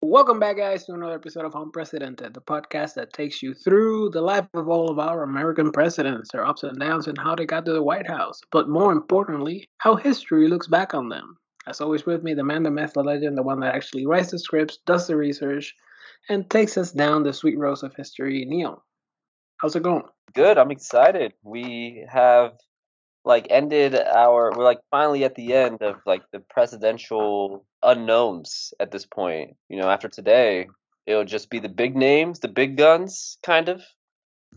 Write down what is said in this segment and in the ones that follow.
Welcome back, guys, to another episode of UnPresidented, the podcast that takes you through the life of all of our American presidents, their ups and downs, and how they got to the White House. But more importantly, how history looks back on them. As always, with me, the man, the myth, the legend, the one that actually writes the scripts, does the research, and takes us down the sweet rose of history, Neil. How's it going? Good. I'm excited. We have like ended our we're like finally at the end of like the presidential unknowns at this point. You know, after today, it'll just be the big names, the big guns kind of.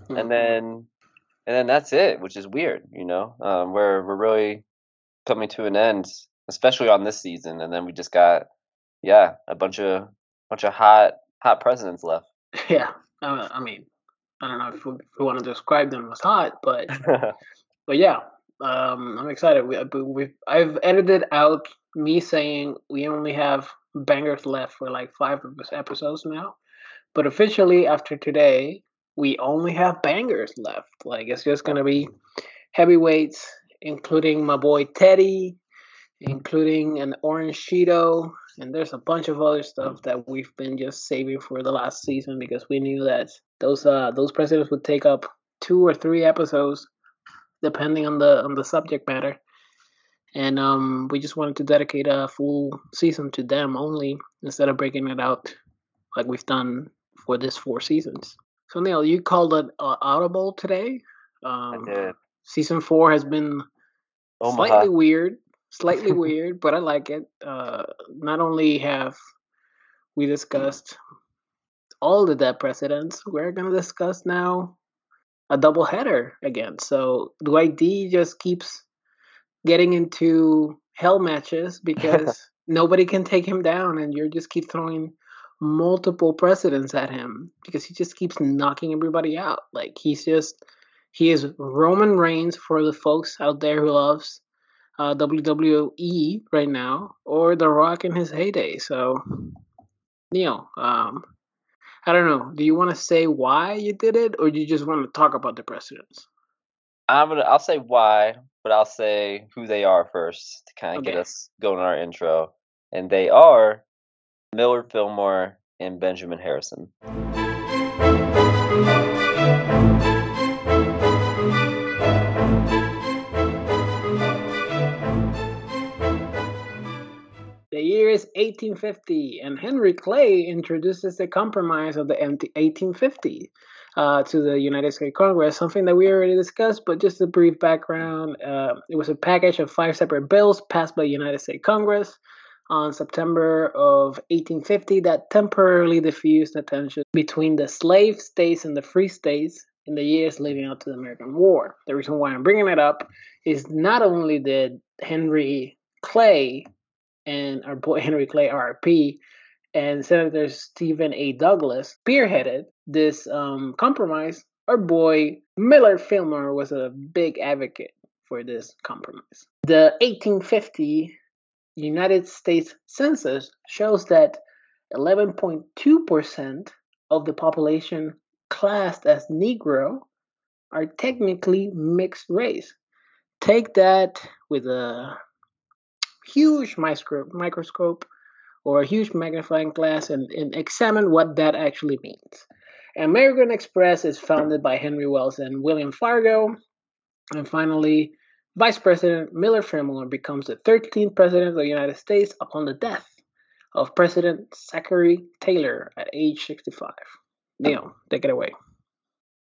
And then and then that's it, which is weird, you know. Um we're we're really coming to an end, especially on this season and then we just got yeah, a bunch of bunch of hot hot presidents left. yeah, I mean, I don't know if we, if we want to describe them as hot, but but yeah, um, I'm excited. We, we I've edited out me saying we only have bangers left for like five episodes now, but officially after today, we only have bangers left. Like it's just gonna be heavyweights, including my boy Teddy, including an orange Cheeto, and there's a bunch of other stuff that we've been just saving for the last season because we knew that those uh those presidents would take up two or three episodes depending on the on the subject matter and um we just wanted to dedicate a full season to them only instead of breaking it out like we've done for this four seasons so neil you called it uh, audible today um I did. season four has been Omaha. slightly weird slightly weird but i like it uh not only have we discussed all the dead presidents we're going to discuss now a double header again so dwight d just keeps getting into hell matches because nobody can take him down and you just keep throwing multiple precedents at him because he just keeps knocking everybody out like he's just he is roman reigns for the folks out there who loves uh, WWE right now, or The Rock in his heyday. So, Neil, um, I don't know. Do you want to say why you did it, or do you just want to talk about the precedents? I'm gonna. I'll say why, but I'll say who they are first to kind of get us going on our intro. And they are Millard Fillmore and Benjamin Harrison. Is 1850, and Henry Clay introduces the Compromise of the MT 1850 uh, to the United States Congress, something that we already discussed, but just a brief background. Uh, it was a package of five separate bills passed by the United States Congress on September of 1850 that temporarily diffused the tension between the slave states and the free states in the years leading up to the American War. The reason why I'm bringing it up is not only did Henry Clay and our boy Henry Clay RP and Senator Stephen A. Douglas spearheaded this um, compromise. Our boy Miller Fillmore was a big advocate for this compromise. The 1850 United States Census shows that 11.2% of the population classed as Negro are technically mixed race. Take that with a huge microscope, or a huge magnifying glass and, and examine what that actually means. American Express is founded by Henry Wells and William Fargo. And finally, Vice President Miller Fillmore becomes the 13th President of the United States upon the death of President Zachary Taylor at age 65. Neil, take it away.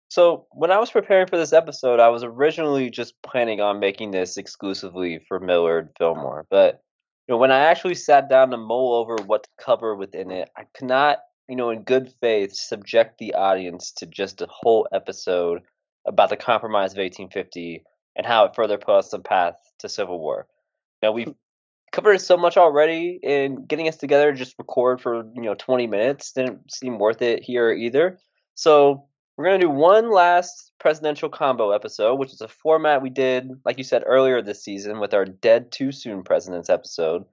So when I was preparing for this episode, I was originally just planning on making this exclusively for Millard Fillmore, but you know when I actually sat down to mull over what to cover within it, I could not, you know, in good faith, subject the audience to just a whole episode about the Compromise of 1850 and how it further put us on path to civil war. Now we've hmm. covered so much already, and getting us together to just record for you know 20 minutes didn't seem worth it here either. So we're gonna do one last presidential combo episode, which is a format we did, like you said earlier this season, with our Dead Too Soon Presidents episode.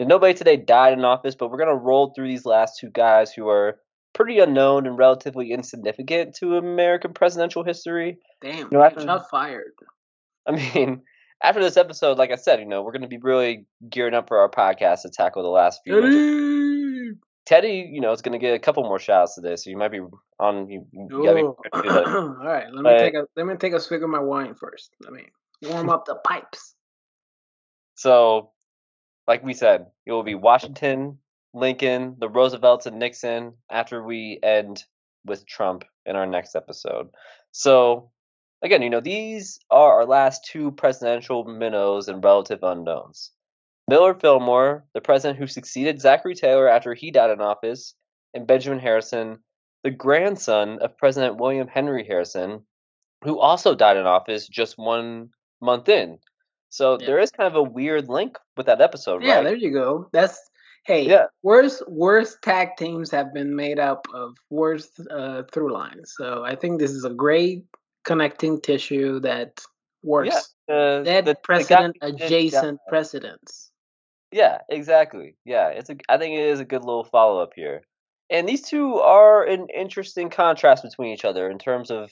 And nobody today died in office, but we're gonna roll through these last two guys who are pretty unknown and relatively insignificant to American presidential history. Damn, No, after- shot fired. I mean, after this episode, like I said, you know, we're gonna be really gearing up for our podcast to tackle the last few. Teddy, you know, is going to get a couple more shots today, so you might be on. You, you be Ooh. prepared to do that. All right, let me But- take a let me take a swig of my wine first. Let me warm up the pipes. So, like we said, it will be Washington, Lincoln, the Roosevelts, and Nixon after we end with Trump in our next episode. So, again, you know, these are our last two presidential minnows and relative unknowns. Millard Fillmore, the president who succeeded Zachary Taylor after he died in office, and Benjamin Harrison, the grandson of President William Henry Harrison, who also died in office just one month in. So Yeah. there is kind of a weird link with that episode, Yeah, right? there you go. That's hey, Yeah. worst worst tag teams have been made up of worst uh, through lines. So I think this is a great connecting tissue that works. Uh, Dead the- the precedent adjacent yeah. precedents. Yeah, exactly. Yeah, it's a. I think it is a good little follow up here, and these two are an interesting contrast between each other in terms of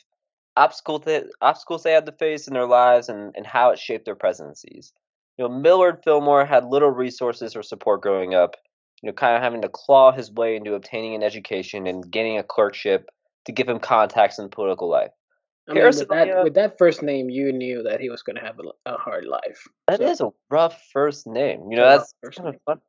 obstacles that obstacles they had to face in their lives and and how it shaped their presidencies. You know, Millard Fillmore had little resources or support growing up. You know, kind of having to claw his way into obtaining an education and gaining a clerkship to give him contacts in political life. I mean, with that, with that first name, you knew that he was going to have a, a hard life. That is So- a rough first name. You know, that's kind of fun.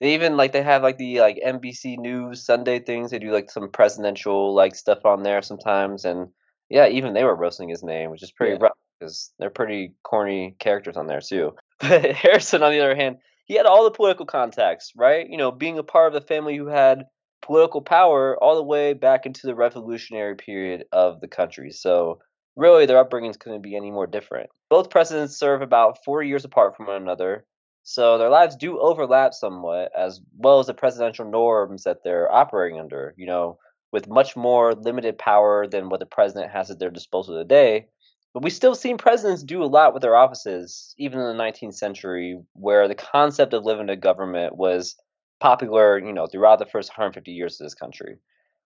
They even like they have like the like NBC News Sunday things. They do like some presidential like stuff on there sometimes, and yeah, even they were roasting his name, which is pretty Yeah. rough because they're pretty corny characters on there too. But Harrison, on the other hand, he had all the political contacts, right? You know, being a part of the family who had political power all the way back into the revolutionary period of the country. So really, their upbringings couldn't be any more different. Both presidents serve about four years apart from one another, so their lives do overlap somewhat, as well as the presidential norms that they're operating under. You know, with much more limited power than what the president has at their disposal today. But we still seen presidents do a lot with their offices, even in the 19th century, where the concept of living in government was popular, you know, throughout the first 150 years of this country.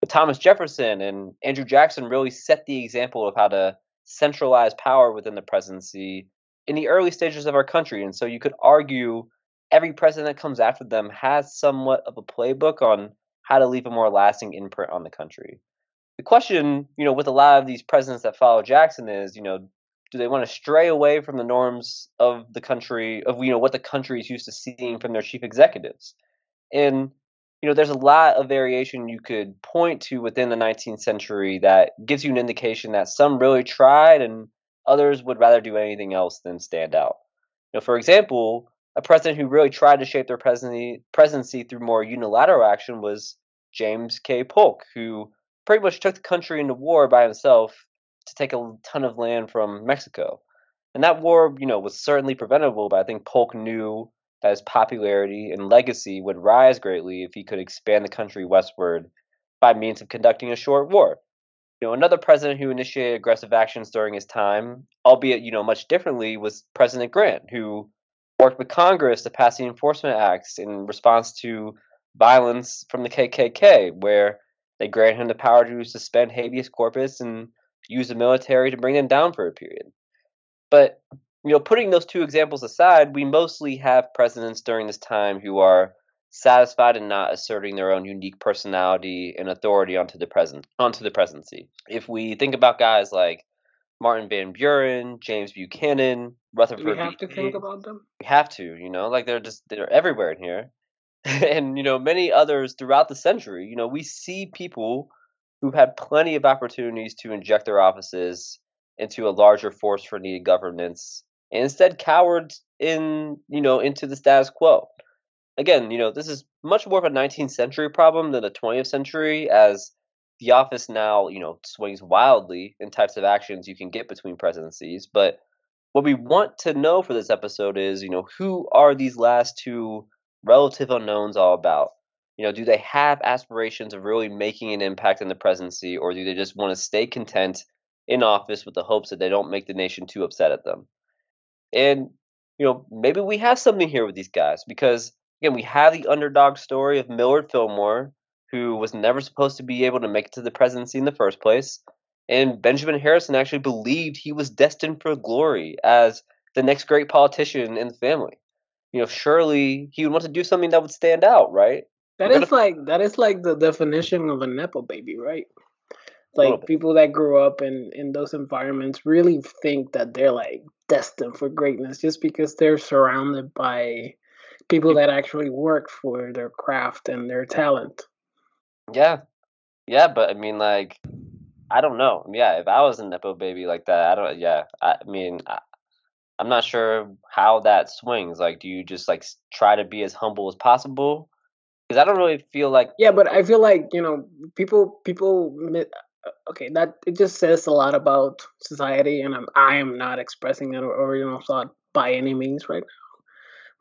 But Thomas Jefferson and Andrew Jackson really set the example of how to centralize power within the presidency in the early stages of our country. And so you could argue every president that comes after them has somewhat of a playbook on how to leave a more lasting imprint on the country. The question, you know, with a lot of these presidents that follow Jackson is, you know, do they want to stray away from the norms of the country, of, you know, what the country is used to seeing from their chief executives? And, you know, there's a lot of variation you could point to within the 19th century that gives you an indication that some really tried and others would rather do anything else than stand out. You know, for example, a president who really tried to shape their presidency, presidency through more unilateral action was James K. Polk, who pretty much took the country into war by himself to take a ton of land from Mexico. And that war, you know, was certainly preventable, but I think Polk knew that his popularity and legacy would rise greatly if he could expand the country westward by means of conducting a short war. You know, another president who initiated aggressive actions during his time, albeit, you know, much differently, was President Grant, who worked with Congress to pass the enforcement acts in response to violence from the KKK, where they granted him the power to suspend habeas corpus and use the military to bring them down for a period. But you know, putting those two examples aside, we mostly have presidents during this time who are satisfied in not asserting their own unique personality and authority onto the present onto the presidency. If we think about guys like Martin Van Buren, James Buchanan, Do Rutherford we have B. to think about them? we have to, you know, like they're just they're everywhere in here. and you know, many others throughout the century, you know, we see people who've had plenty of opportunities to inject their offices into a larger force for needed governance instead cowered in, you know, into the status quo. Again, you know, this is much more of a 19th century problem than a 20th century as the office now, you know, swings wildly in types of actions you can get between presidencies, but what we want to know for this episode is, you know, who are these last two relative unknowns all about? You know, do they have aspirations of really making an impact in the presidency, or do they just want to stay content in office with the hopes that they don't make the nation too upset at them? And, you know, maybe we have something here with these guys because, again, we have the underdog story of Millard Fillmore, who was never supposed to be able to make it to the presidency in the first place. And Benjamin Harrison actually believed he was destined for glory as the next great politician in the family. You know, surely he would want to do something that would stand out, right? That is like that is like the definition of a nepo baby, right? Like people that grew up in in those environments really think that they're like destined for greatness just because they're surrounded by people that actually work for their craft and their talent. Yeah, yeah, but I mean, like, I don't know. Yeah, if I was a nepo baby like that, I don't. Yeah, I mean, I, I'm not sure how that swings. Like, do you just like try to be as humble as possible? Because I don't really feel like. Yeah, but I feel like you know people people. Okay, that it just says a lot about society, and I'm I am not expressing an original thought by any means right now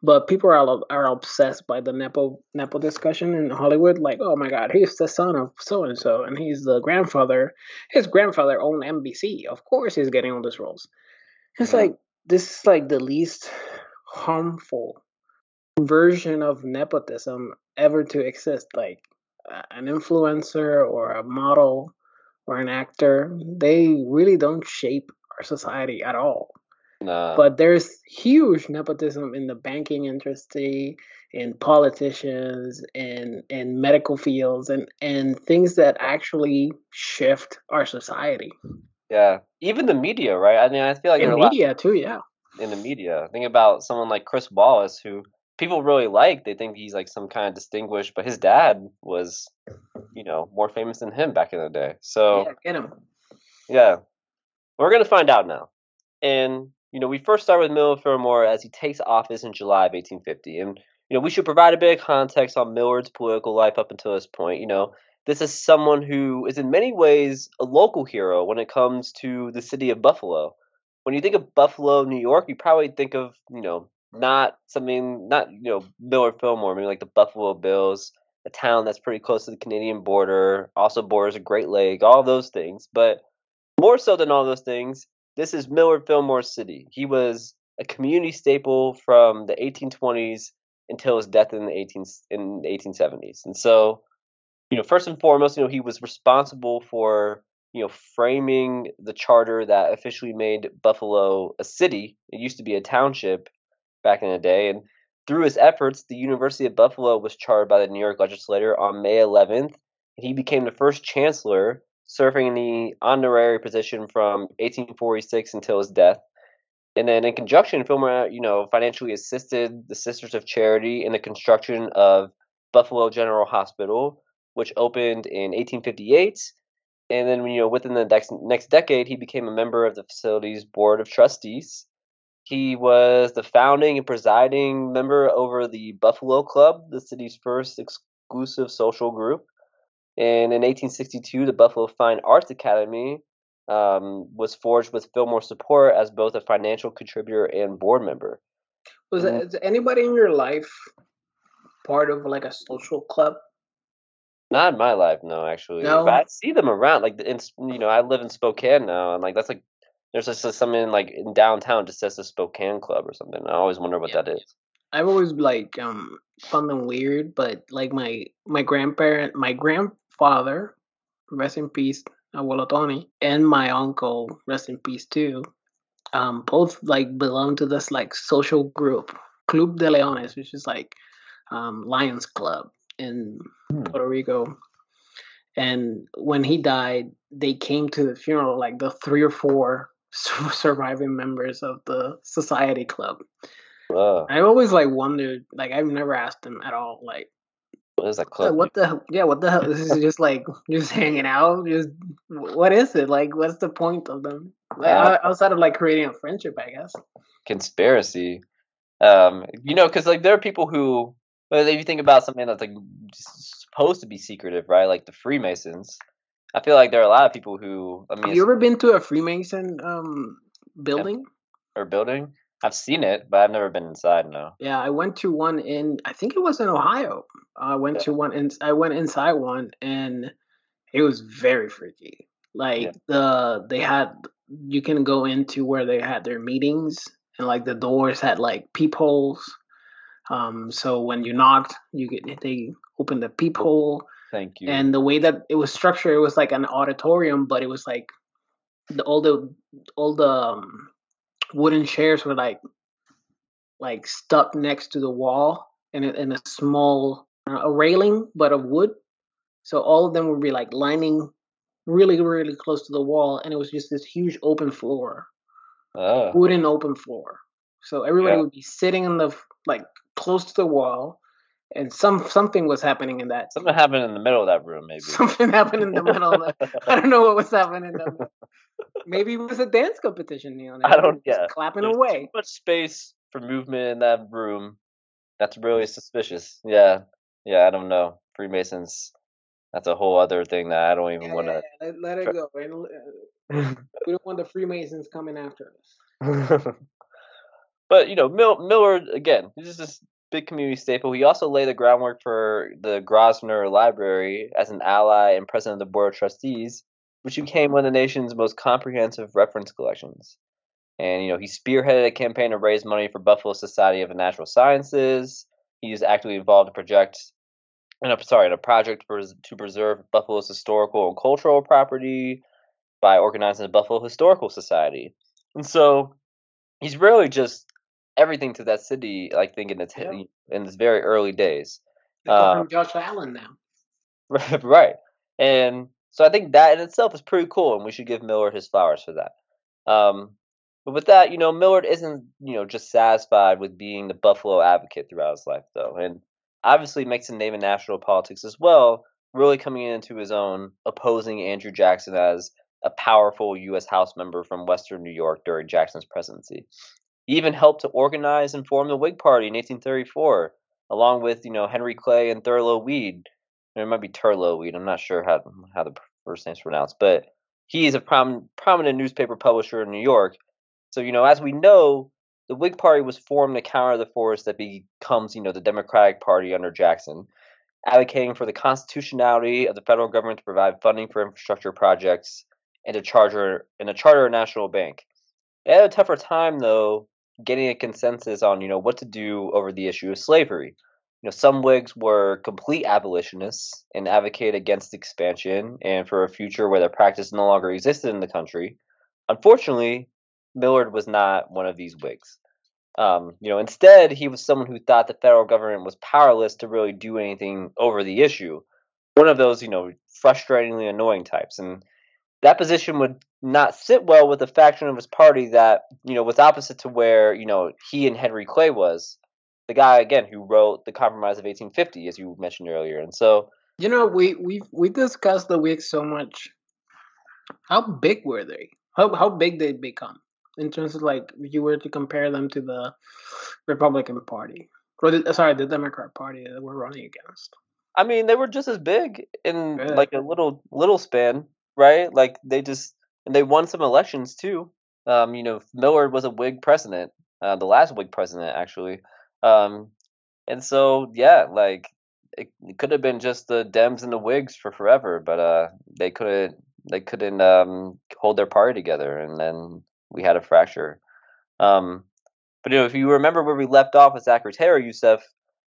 but people are are obsessed by the nepo nepo discussion in Hollywood. Like, oh my God, he's the son of so and so, and he's the grandfather. His grandfather owned NBC. Of course, he's getting all these roles. It's mm-hmm. like this is like the least harmful version of nepotism ever to exist. Like an influencer or a model or an actor, they really don't shape our society at all. Nah. But there's huge nepotism in the banking industry, in politicians, in in medical fields, and and things that actually shift our society. Yeah, even the media, right? I mean, I feel like in the media lot, too. Yeah, in the media, think about someone like Chris Wallace, who people really like. They think he's like some kind of distinguished, but his dad was, you know, more famous than him back in the day. So yeah, get him. Yeah, we're gonna find out now. And you know, we first start with Millard Fillmore as he takes office in July of 1850. And, you know, we should provide a bit of context on Millard's political life up until this point. You know, this is someone who is in many ways a local hero when it comes to the city of Buffalo. When you think of Buffalo, New York, you probably think of, you know, not something, not, you know, Millard Fillmore, maybe like the Buffalo Bills, a town that's pretty close to the Canadian border, also borders a Great Lake, all those things. But more so than all those things, this is Millard Fillmore City. He was a community staple from the 1820s until his death in the 18 in the 1870s. And so, you know, first and foremost, you know, he was responsible for you know framing the charter that officially made Buffalo a city. It used to be a township back in the day, and through his efforts, the University of Buffalo was chartered by the New York legislature on May 11th, and he became the first chancellor serving in the honorary position from 1846 until his death. And then, in conjunction, Fillmore, you know, financially assisted the Sisters of Charity in the construction of Buffalo General Hospital, which opened in 1858. And then, you know, within the next, next decade, he became a member of the facility's board of trustees. He was the founding and presiding member over the Buffalo Club, the city's first exclusive social group. And in 1862, the Buffalo Fine Arts Academy um, was forged with Fillmore's support as both a financial contributor and board member. Was mm-hmm. anybody in your life part of like a social club? Not in my life, no. Actually, no. but I see them around. Like, in, you know, I live in Spokane now, and like that's like there's just something like in downtown just says the Spokane Club or something. I always wonder what yeah. that is. I've always like um found them weird, but like my my grandparent, my grandfather, rest in peace, Abuelo Tony, and my uncle, rest in peace too. Um, both like belong to this like social group, Club de Leones, which is like um, Lions Club in hmm. Puerto Rico. And when he died, they came to the funeral, like the three or four surviving members of the society club. Wow. I always like wondered, like I've never asked them at all, like what is that club? What the yeah? What the hell? This is just like just hanging out. Just what is it? Like, what's the point of them? Like, uh, outside of like creating a friendship, I guess. Conspiracy. Um, you know, because like there are people who, well, if you think about something that's like supposed to be secretive, right? Like the Freemasons. I feel like there are a lot of people who. I mean, have you ever been to a Freemason um building? Or building? I've seen it, but I've never been inside. No. Yeah, I went to one in. I think it was in Ohio. I went yeah. to one and I went inside one, and it was very freaky. Like yeah. the they had you can go into where they had their meetings, and like the doors had like peepholes. Um, so when you knocked, you get they opened the peephole. Thank you. And the way that it was structured, it was like an auditorium, but it was like the all the all the um, wooden chairs were like like stuck next to the wall in a, in a small a railing, but of wood. So all of them would be like lining really, really close to the wall, and it was just this huge open floor, Oh, wooden open floor. So everybody yeah. would be sitting in the like close to the wall, and some something was happening in that. Something happened in the middle of that room, maybe. Something happened in the middle. Of the, I don't know what was happening. Maybe it was a dance competition. You know, I don't. just Yeah. clapping There's away. too much space for movement in that room. That's really suspicious. Yeah. Yeah. I don't know. Freemasons. That's a whole other thing that I don't even Yeah, want to. yeah, let, let it go. Uh, we don't want the Freemasons coming after us. but you know, Mill- Millard again. This is big community staple. He also laid the groundwork for the Grosvenor Library as an ally and president of the board of trustees, which became one of the nation's most comprehensive reference collections. And you know, he spearheaded a campaign to raise money for Buffalo Society of Natural Sciences. He was actively involved in project, in a, sorry, in a project to preserve Buffalo's historical and cultural property by organizing the Buffalo Historical Society. And so he's really just everything to that city. I think in its Yeah. in its very early days. They call Uh, him Josh Allen now. right. And so I think that in itself is pretty cool, and we should give Millard his flowers for that. Um, but with that, you know, Millard isn't, you know, just satisfied with being the Buffalo advocate throughout his life, though, and obviously makes a name in national politics as well, really coming into his own, opposing Andrew Jackson as a powerful U.S. House member from Western New York during Jackson's presidency. He even helped to organize and form the Whig Party in 1834, along with, you know, Henry Clay and Thurlow Weed. It might be Turlow Weed. I'm not sure how how the first name's pronounced, but he is a prom- prominent newspaper publisher in New York. So, you know, as we know, the Whig Party was formed to counter the force that becomes, you know, the Democratic Party under Jackson, advocating for the constitutionality of the federal government to provide funding for infrastructure projects and to charter and a charter a national bank. They had a tougher time though getting a consensus on, you know, what to do over the issue of slavery. You know, some Whigs were complete abolitionists and advocated against expansion and for a future where the practice no longer existed in the country. Unfortunately, Millard was not one of these Whigs. Um, you know, instead, he was someone who thought the federal government was powerless to really do anything over the issue. One of those, you know, frustratingly annoying types. And that position would not sit well with the faction of his party that, you know, was opposite to where, you know, he and Henry Clay was. The guy, again, who wrote the Compromise of 1850, as you mentioned earlier. And so, You know, we we we discussed the Whigs so much. How big were they? How how big did they become in terms of like if you were to compare them to the Republican Party or the, sorry the Democrat Party that we're running against? I mean, they were just as big in like a little little span, right? Like they just and they won some elections too. Um, you know, Millard was a Whig president, uh, the last Whig president actually. Um, and so yeah, like it, it could have been just the Dems and the Whigs for forever, but uh, they couldn't they couldn't um hold their party together, and then we had a fracture. Um, but you know, if you remember where we left off with Zachary Taylor, Youssef,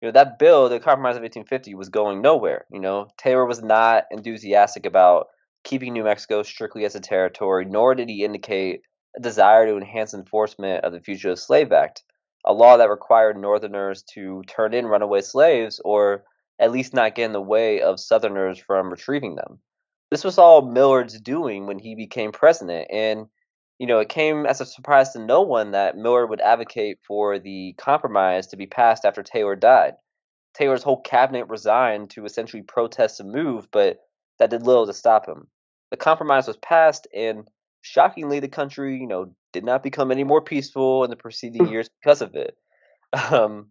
you know that bill, the Compromise of 1850, was going nowhere. You know, Taylor was not enthusiastic about keeping New Mexico strictly as a territory, nor did he indicate a desire to enhance enforcement of the Fugitive Slave Act, a law that required Northerners to turn in runaway slaves or at least not get in the way of Southerners from retrieving them. This was all Millard's doing when he became president, and you know, it came as a surprise to no one that Millard would advocate for the compromise to be passed after Taylor died. Taylor's whole cabinet resigned to essentially protest the move, but that did little to stop him. The compromise was passed, and shockingly, the country, you know, did not become any more peaceful in the preceding years because of it. Um,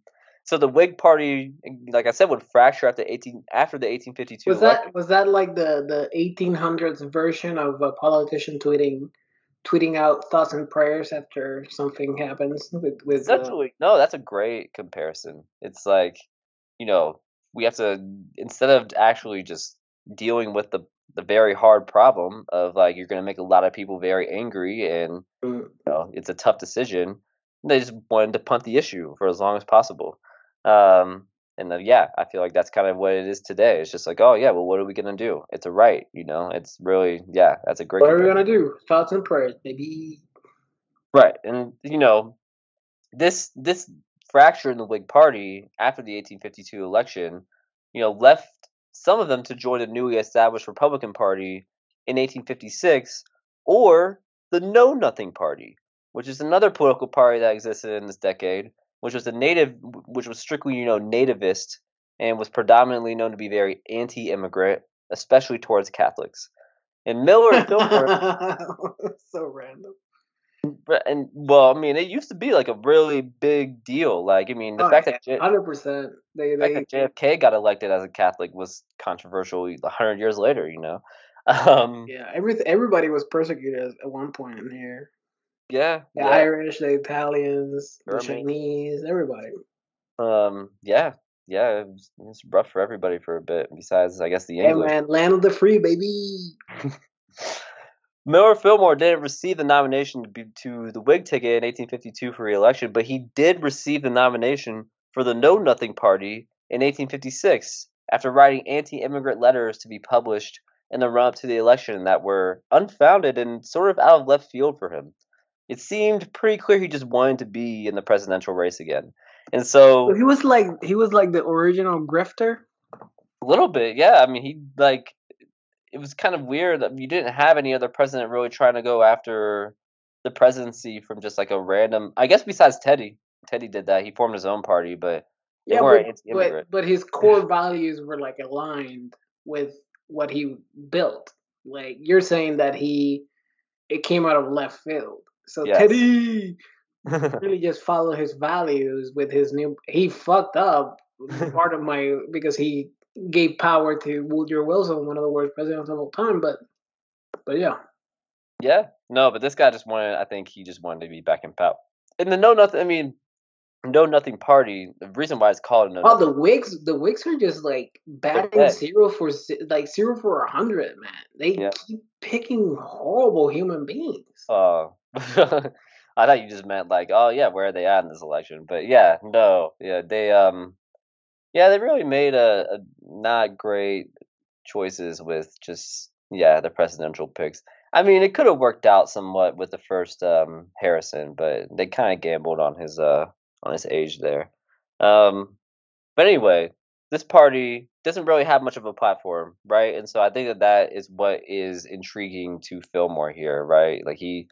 so the Whig Party, like I said, would fracture after eighteen after the eighteen fifty two Was that was that like the the 1800s version of a politician tweeting tweeting out thoughts and prayers after something happens with with uh, no, that's a great comparison. It's like, you know, we have to instead of actually just dealing with the the very hard problem of like you're going to make a lot of people very angry and mm, you know it's a tough decision. They just wanted to punt the issue for as long as possible. Um, and then, yeah, I feel like that's kind of what it is today. It's just like, oh yeah, well, what are we gonna do? It's a right, you know. It's really, yeah, that's a great. what are we gonna do? Thoughts and prayers, maybe. Right, and you know, this this fracture in the Whig Party after the 1852 election, you know, left some of them to join the newly established Republican Party in 1856, or the Know Nothing Party, which is another political party that existed in this decade, which was a native, which was strictly, you know, nativist and was predominantly known to be very anti-immigrant, especially towards Catholics. And Miller and Fillmore, so random. And well, I mean, it used to be like a really big deal. Like, I mean, the Oh, fact that hundred percent. They fact they that JFK got elected as a Catholic was controversial a hundred years later. You know, um, yeah. Every everybody was persecuted at- one point in here. yeah, The yeah. Irish, the Italians, the Chinese, everybody. Um, yeah, yeah, it was, it was rough for everybody for a bit. Besides, I guess the Hey English. man, land of the free, baby. Miller Fillmore didn't receive the nomination to, be, to the Whig ticket in 1852 for re-election, but he did receive the nomination for the Know Nothing Party in 1856 after writing anti-immigrant letters to be published in the run-up to the election that were unfounded and sort of out of left field for him. It seemed pretty clear he just wanted to be in the presidential race again, and so So he was like he was like the original grifter. A little bit, yeah. I mean, he like it was kind of weird that you didn't have any other president really trying to go after the presidency from just like a random. I guess besides Teddy, Teddy did that. He formed his own party, but Yeah, but, but but his core values were like aligned with what he built. Like you're saying that he it came out of left field. So Yes. Teddy really just followed his values with his new he fucked up part of my because he gave power to Woodrow Wilson, one of the worst presidents of all time, but but yeah. yeah, no, but this guy just wanted. I think he just wanted to be back in power. And the know nothing. I mean, know nothing party. The reason why it's called no. Oh, the Whigs, the Whigs are just like batting dead. zero for like zero for a hundred, man. They Yeah. keep picking horrible human beings. Oh, I thought you just meant like, oh yeah, where are they at in this election? But yeah, no, yeah, they um, yeah, they really made a, a not great choices with just yeah the presidential picks. I mean, it could have worked out somewhat with the first um Harrison, but they kind of gambled on his uh on his age there. Um, but anyway, this party doesn't really have much of a platform, right? And so I think that that is what is intriguing to Fillmore here, right? Like he,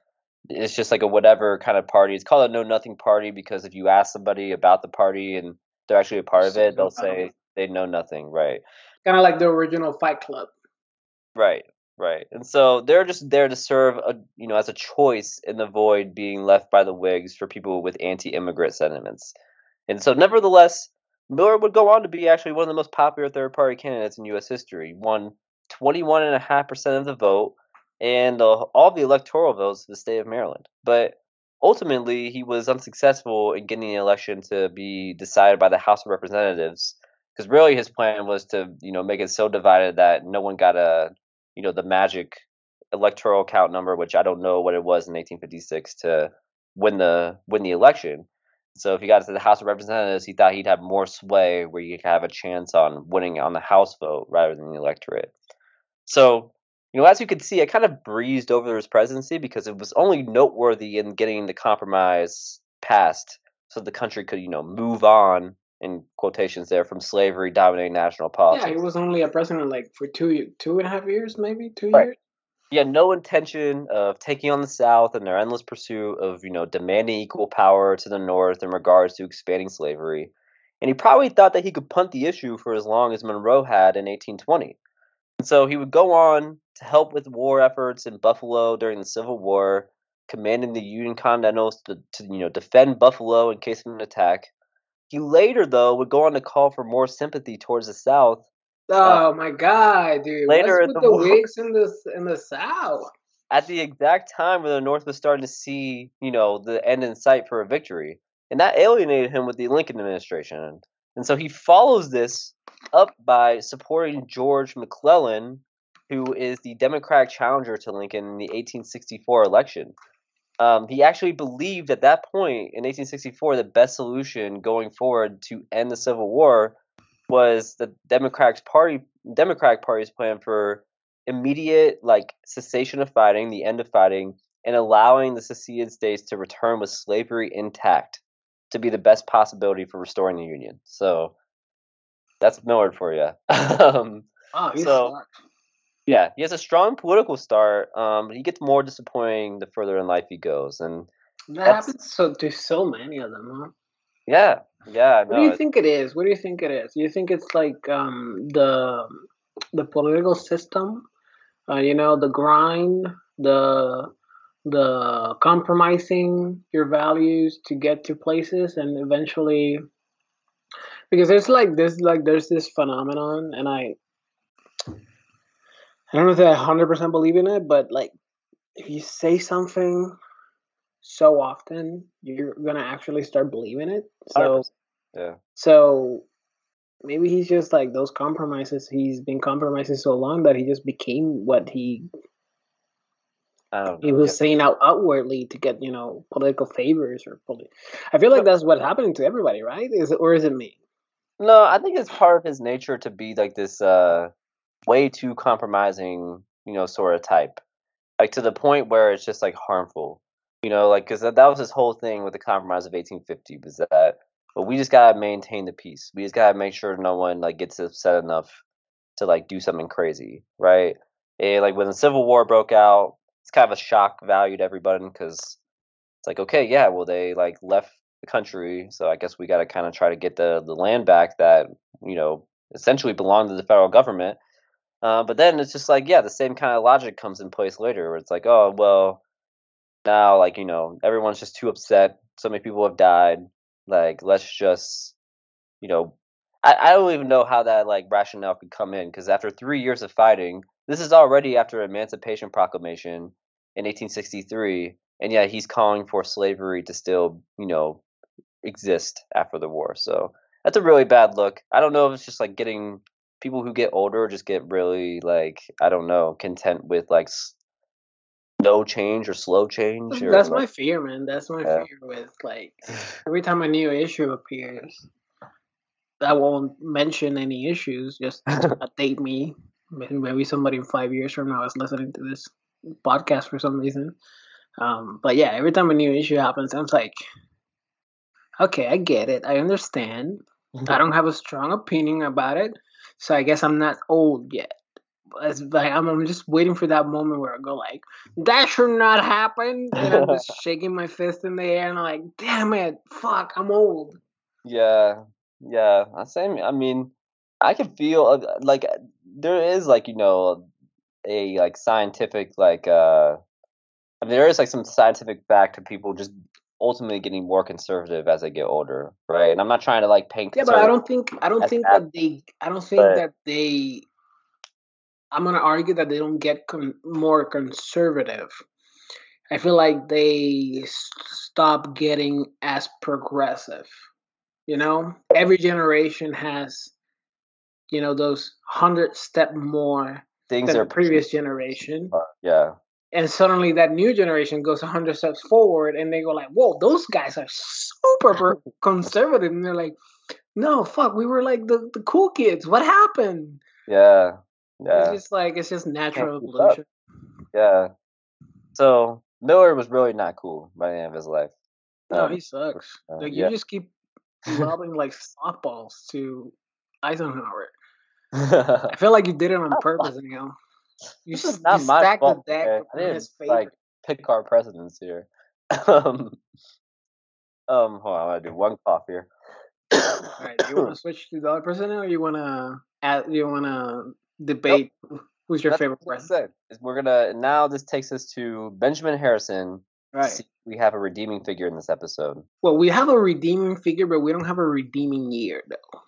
it's just like a whatever kind of party. It's called a know nothing party because if you ask somebody about the party and they're actually a part of it, they'll say um they know nothing, right? Kind of like the original Fight Club. Right, right. And so they're just there to serve a you know as a choice in the void being left by the Whigs for people with anti-immigrant sentiments. And so nevertheless, Miller would go on to be actually one of the most popular third party candidates in US history. He won 21.5% of the vote and all the electoral votes of the state of Maryland. But ultimately, he was unsuccessful in getting the election to be decided by the House of Representatives because really his plan was to you know make it so divided that no one got a you know the magic electoral count number which i don't know what it was in 1856 to win the win the election. So if he got to the house of representatives he thought he'd have more sway where he could have a chance on winning on the house vote rather than the electorate. So you know as you can see i kind of breezed over his presidency because it was only noteworthy in getting the compromise passed so the country could you know move on in quotations there from slavery dominating national politics. Yeah, he was only a president like for two two and a half years, maybe two Right. years. He had no intention of taking on the South and their endless pursuit of, you know, demanding equal power to the North in regards to expanding slavery. And he probably thought that he could punt the issue for as long as Monroe had in 1820. And so he would go on to help with war efforts in Buffalo during the Civil War, commanding the Union Continentals to, to you know, defend Buffalo in case of an attack. He later, though, would go on to call for more sympathy towards the South uh Oh my god, dude! later What's with the the Whigs in the in the South? at the exact time when the North was starting to see, you know, the end in sight for a victory. And that alienated him with the Lincoln administration. And so he follows this up by supporting George McClellan, who is the Democratic challenger to Lincoln in the 1864 election. Um, he actually believed at that point in 1864 the best solution going forward to end the Civil War was the Democratic Party Democratic Party's plan for immediate like cessation of fighting, the end of fighting, and allowing the seceded states to return with slavery intact to be the best possibility for restoring the Union. So That's Millard for you. um, Oh, So- sucks. yeah, he has a strong political start, um, but he gets more disappointing the further in life he goes. And That happens so to so many of them, huh? yeah, yeah, What no, do you think it is? What do you think it is? Do you think it's like um, the the political system? Uh, you know, the grind, the the compromising your values to get to places, and eventually, because there's like this like there's this phenomenon, and I I don't know if I hundred percent believe in it, but like if you say something so often, you're gonna actually start believing it. So. 100%. yeah. So maybe he's just like those compromises. He's been compromising so long that he just became what he he was saying out outwardly to get you know political favors or poli- I feel like that's what's happening to everybody, right? Is it or is it me? No, I think it's part of his nature to be like this uh way too compromising, you know, sort of type. Like to the point where it's just like harmful. You know, like cuz that, that was his whole thing with the compromise of 1850 was that but we just got to maintain the peace. We just got to make sure no one like gets upset enough to like do something crazy, right? And like when the Civil War broke out, it's kind of a shock value to everybody cuz it's like okay, yeah, well they like left the country, so I guess we got to kind of try to get the the land back that you know essentially belonged to the federal government. Uh, but then it's just like yeah, the same kind of logic comes in place later, where it's like oh well, now like you know everyone's just too upset. So many people have died. Like let's just you know I, I don't even know how that like rationale could come in because after three years of fighting, this is already after Emancipation Proclamation in 1863, and yet he's calling for slavery to still you know exist after the war. So that's a really bad look. I don't know if it's just like getting people who get older just get really like I don't know content with like no change or slow change. Or, That's my fear, man. That's my Yeah. fear with like every time a new issue appears, I won't mention any issues. Just update me. Maybe maybe somebody in five years from now is listening to this podcast for some reason. Um, but yeah, every time a new issue happens, I'm like, okay, I get it. I understand. I don't have a strong opinion about it, so I guess I'm not old yet. It's like I'm, I'm just waiting for that moment where I go like, that should not happen, and I'm just shaking my fist in the air and I'm like, damn it, fuck, I'm old. Yeah, yeah. I same. I mean, I can feel uh, like uh, there is like you know a like scientific like uh I mean there is like some scientific fact to people just ultimately getting more conservative as I get older, right? And I'm not trying to like paint. Yeah, but I don't think I don't think that they I don't think But- that they. I'm gonna argue that they don't get con- more conservative. I feel like they stop getting as progressive. You know, every generation has, you know, those hundred step more things than are the previous generation, Yeah, and suddenly that new generation goes hundred steps forward, and they go like, "Whoa, those guys are super conservative," and they're like, "No, fuck, we were like the, the cool kids. What happened?" yeah, yeah It's yeah, just like it's just natural evolution. yeah. So Miller was really not cool by the end of his life. No, Um, he sucks. uh, like yeah. you just keep lobbing like softballs to Eisenhower. I feel like you did it on purpose, you know. You, is not you my fault. the deck okay? I didn't like pick our presidents here. um, um, hold on, I'm gonna do one cough here. All right, do you want to switch to the other president, or you want to add? You want to debate who's your That's favorite president? Is we're gonna now. This takes us to Benjamin Harrison. Right. we have a redeeming figure in this episode. Well, we have a redeeming figure, but we don't have a redeeming year though,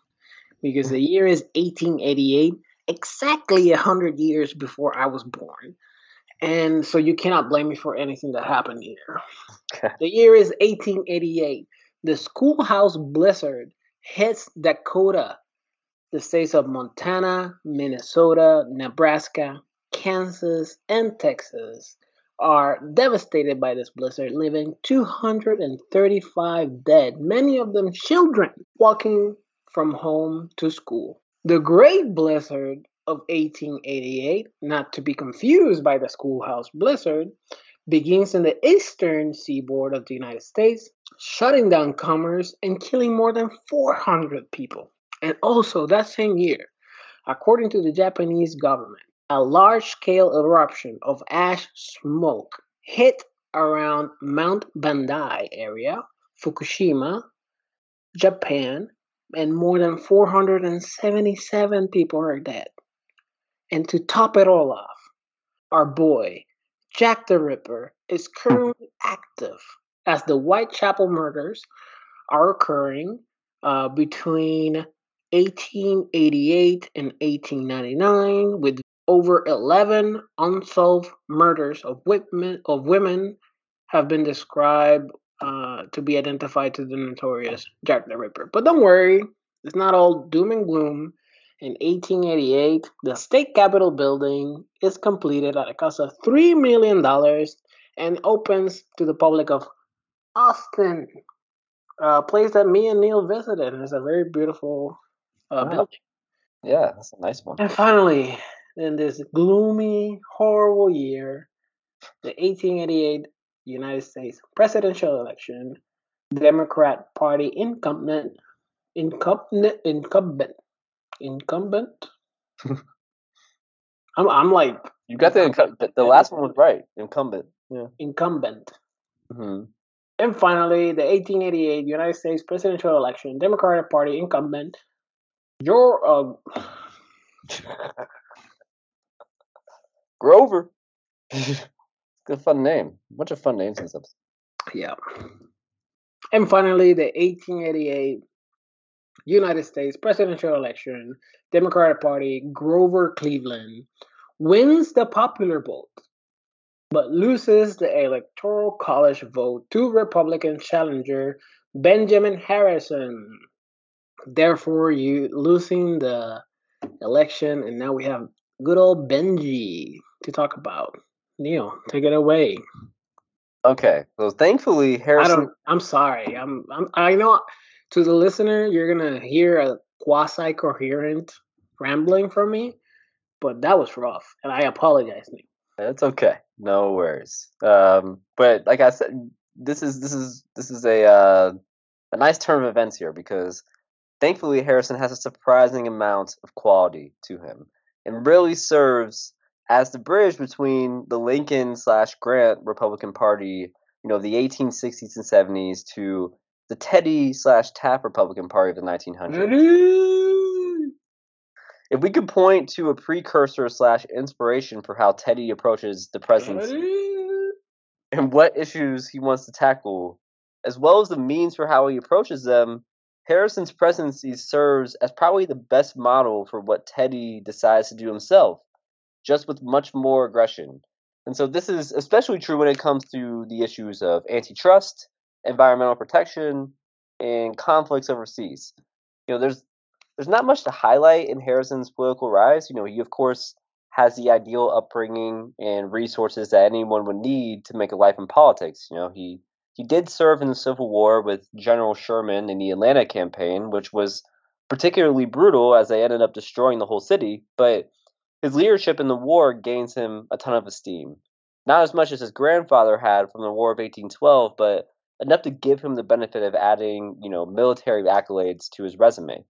because the year is 1888, exactly a hundred years before I was born, and so you cannot blame me for anything that happened here. Okay. The year is 1888. The schoolhouse blizzard hits Dakota, the states of Montana, Minnesota, Nebraska, Kansas, and Texas are devastated by this blizzard, leaving 235 dead, many of them children, walking from home to school. The Great Blizzard of 1888, not to be confused by the schoolhouse blizzard, begins in the eastern seaboard of the United States, shutting down commerce and killing more than 400 people. And also, that same year, according to the Japanese government, a large scale eruption of ash smoke hit around Mount Bandai area, Fukushima, Japan, and more than 477 people are dead. And to top it all off, our boy, Jack the Ripper, is currently active as the Whitechapel murders are occurring uh, between 1888 and 1899 with over 11 unsolved murders of women of women have been described uh, to be identified to the notorious Jack the Ripper. But don't worry, it's not all doom and gloom. In 1888, the state capitol building is completed at a cost of $3 million and opens to the public of Austin, a place that me and Neil visited. And it's a very beautiful uh, Wow. building. Yeah, that's a nice one. And finally, in this gloomy, horrible year, the 1888 United States presidential election, Democrat Party incumbent, incumbent, incumbent, incumbent. I'm, I'm like You got the incum- the- last one was right. Incumbent. Yeah. incumbent. hmm And finally, the 1888 United States presidential election, Democratic Party incumbent, your uh, Grover. Good fun name. Bunch of fun names this episode. Yeah. And finally, the 1888 United States presidential election, Democratic Party, Grover Cleveland wins the popular vote, but loses the Electoral College vote to Republican challenger Benjamin Harrison. Therefore, you losing the election, and now we have good old Benji to talk about. Neil, take it away. Okay, so thankfully I Harrison. don't. I'm sorry. I'm. I'm. I know. To the listener, you're gonna hear a quasi coherent rambling from me, but that was rough, and I apologize. Nick. It's okay. No worries. Um, but like I said, this is this is this is a uh, a nice turn of events here because thankfully Harrison has a surprising amount of quality to him and really serves as the bridge between the Lincoln slash Grant Republican Party, you know, of the 1860s and 70s to the Teddy slash Taft Republican Party of the 1900s. If we could point to a precursor slash inspiration for how Teddy approaches the presidency and what issues he wants to tackle, as well as the means for how he approaches them, Harrison's presidency serves as probably the best model for what Teddy decides to do himself, just with much more aggression. And so this is especially true when it comes to the issues of antitrust, environmental protection, and conflicts overseas. You know, there's there's not much to highlight in Harrison's political rise. You know, he of course has the ideal upbringing and resources that anyone would need to make a life in politics. You know, he he did serve in the Civil War with General Sherman in the Atlanta campaign, which was particularly brutal as they ended up destroying the whole city, but his leadership in the war gains him a ton of esteem. Not as much as his grandfather had from the War of 1812, but enough to give him the benefit of adding, you know, military accolades to his resume.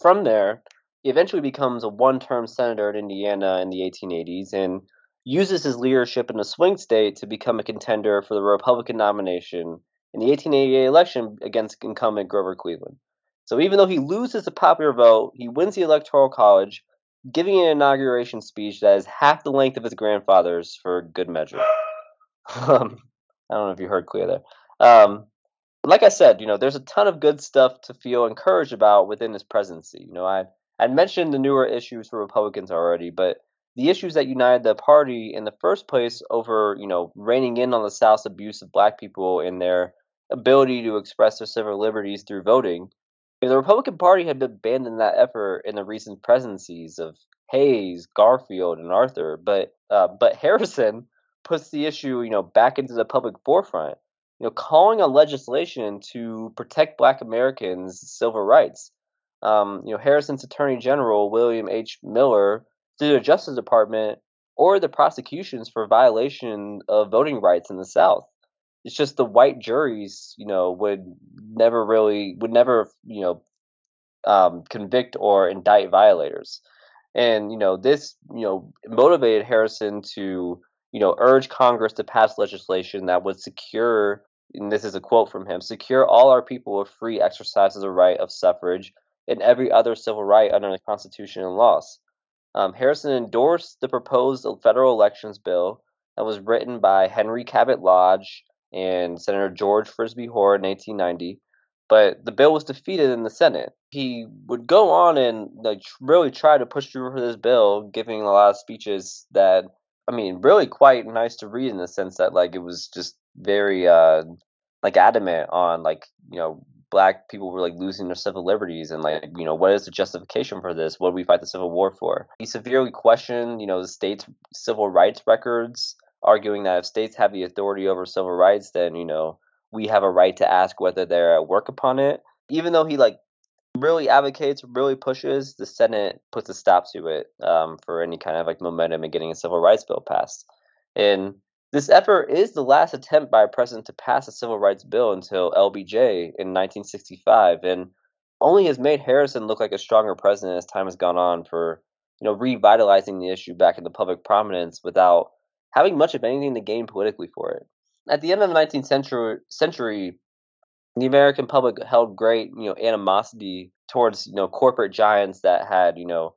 From there, he eventually becomes a one-term senator in Indiana in the 1880s and uses his leadership in a swing state to become a contender for the Republican nomination in the 1888 election against incumbent Grover Cleveland. So even though he loses the popular vote, he wins the Electoral College, giving an inauguration speech that is half the length of his grandfather's for good measure. um, I don't know if you heard clear there. Um, like I said, you know, there's a ton of good stuff to feel encouraged about within his presidency. You know, I I mentioned the newer issues for Republicans already, but the issues that united the party in the first place over, you know, reining in on the South's abuse of black people and their ability to express their civil liberties through voting. The Republican Party had abandoned that effort in the recent presidencies of Hayes, Garfield, and Arthur, but uh, but Harrison puts the issue, you know, back into the public forefront. You know, calling on legislation to protect Black Americans' civil rights. Um, you know, Harrison's Attorney General William H. Miller through the Justice Department or the prosecutions for violation of voting rights in the South. It's just the white juries, you know, would never really would never, you know, um, convict or indict violators. And you know this you know motivated Harrison to you know urge Congress to pass legislation that would secure and this is a quote from him secure all our people with free exercise of the right of suffrage and every other civil right under the Constitution and laws. Um, Harrison endorsed the proposed federal elections bill that was written by Henry Cabot Lodge and Senator George Frisbee Hoar in 1890, but the bill was defeated in the Senate. He would go on and like really try to push through for this bill, giving a lot of speeches that I mean, really quite nice to read in the sense that like it was just very uh like adamant on like you know black people were like losing their civil liberties and like you know what is the justification for this what do we fight the civil war for he severely questioned you know the state's civil rights records arguing that if states have the authority over civil rights then you know we have a right to ask whether they're at work upon it. Even though he like really advocates really pushes the senate puts a stop to it um, for any kind of like momentum in getting a civil rights bill passed. And this effort is the last attempt by a president to pass a civil rights bill until LBJ in 1965, and only has made Harrison look like a stronger president as time has gone on for you know revitalizing the issue back into public prominence without having much of anything to gain politically for it. At the end of the 19th century, century the American public held great you know animosity towards you know corporate giants that had you know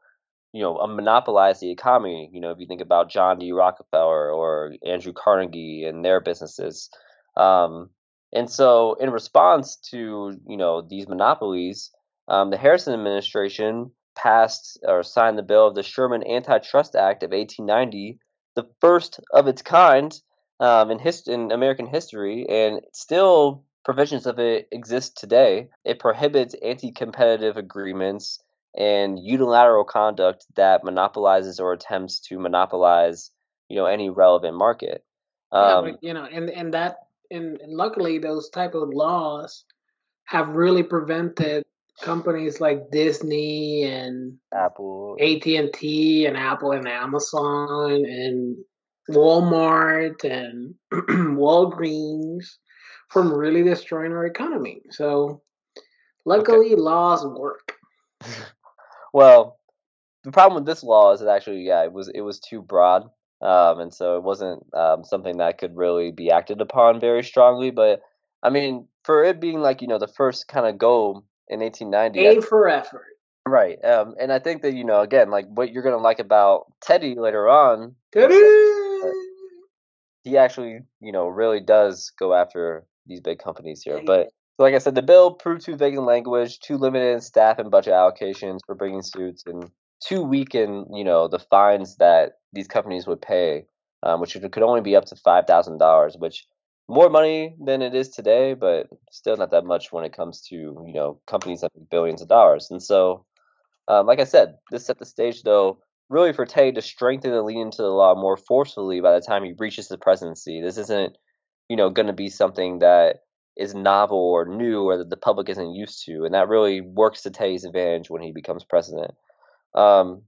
you know, monopolize the economy. You know, if you think about John D. Rockefeller or Andrew Carnegie and their businesses. Um, and so, in response to you know these monopolies, um, the Harrison administration passed or signed the bill of the Sherman Antitrust Act of 1890, the first of its kind um, in, hist- in American history, and still provisions of it exist today. It prohibits anti-competitive agreements and unilateral conduct that monopolizes or attempts to monopolize, you know, any relevant market. Um, yeah, but, you know, and and that and, and luckily those type of laws have really prevented companies like Disney and Apple, AT and T, and Apple and Amazon and Walmart and Walgreens from really destroying our economy. So, luckily, okay. laws work. Well, the problem with this law is that actually, yeah, it was it was too broad, um, and so it wasn't um, something that could really be acted upon very strongly. But I mean, for it being like you know the first kind of go in 1890, A for effort, right? Um, and I think that you know again, like what you're gonna like about Teddy later on, Teddy, he actually you know really does go after these big companies here, but so, like I said, the bill proved too vague in language, too limited in staff and budget allocations for bringing suits, and too weak in you know the fines that these companies would pay, um, which could only be up to five thousand dollars, which more money than it is today, but still not that much when it comes to you know companies that make billions of dollars. And so, um, like I said, this set the stage though really for Tay to strengthen and lean into the law more forcefully by the time he reaches the presidency. This isn't you know going to be something that is novel or new or that the public isn't used to, and that really works to Teddy's advantage when he becomes president. Um,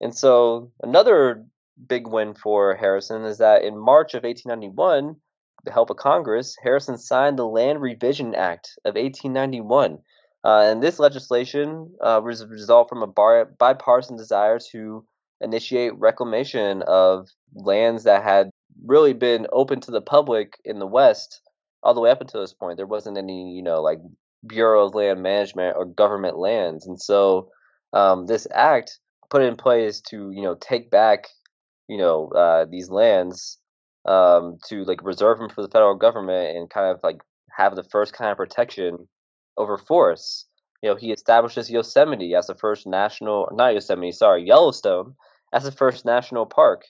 and so another big win for Harrison is that in March of 1891, with the help of Congress, Harrison signed the Land Revision Act of 1891. Uh, and this legislation uh, was a result from a bar- bipartisan desire to initiate reclamation of lands that had really been open to the public in the West all the way up until this point, there wasn't any, you know, like Bureau of Land Management or government lands. And so um, this act put in place to, you know, take back, you know, uh, these lands um, to like reserve them for the federal government and kind of like have the first kind of protection over forests. You know, he establishes Yosemite as the first national, not Yosemite, sorry, Yellowstone as the first national park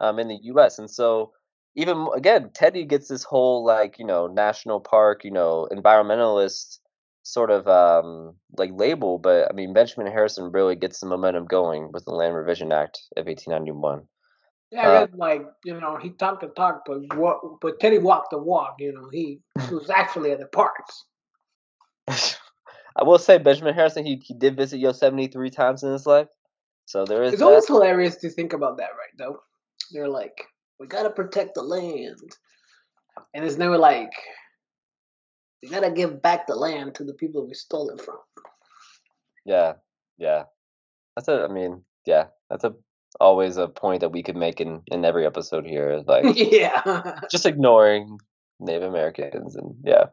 um, in the U.S. And so even again, Teddy gets this whole like you know national park, you know environmentalist sort of um, like label, but I mean Benjamin Harrison really gets the momentum going with the Land Revision Act of 1891. Yeah, uh, like you know he talked the talk, but what? But Teddy walked the walk. You know he, he was actually at the parks. I will say Benjamin Harrison he he did visit Yosemite three times in his life, so there is. It's that. always hilarious to think about that, right? Though they're like we gotta protect the land. And it's never like we gotta give back the land to the people we stole it from. Yeah, yeah. That's a. I mean, yeah, that's a always a point that we could make in in every episode here. Is like, yeah, just ignoring Native Americans and yeah.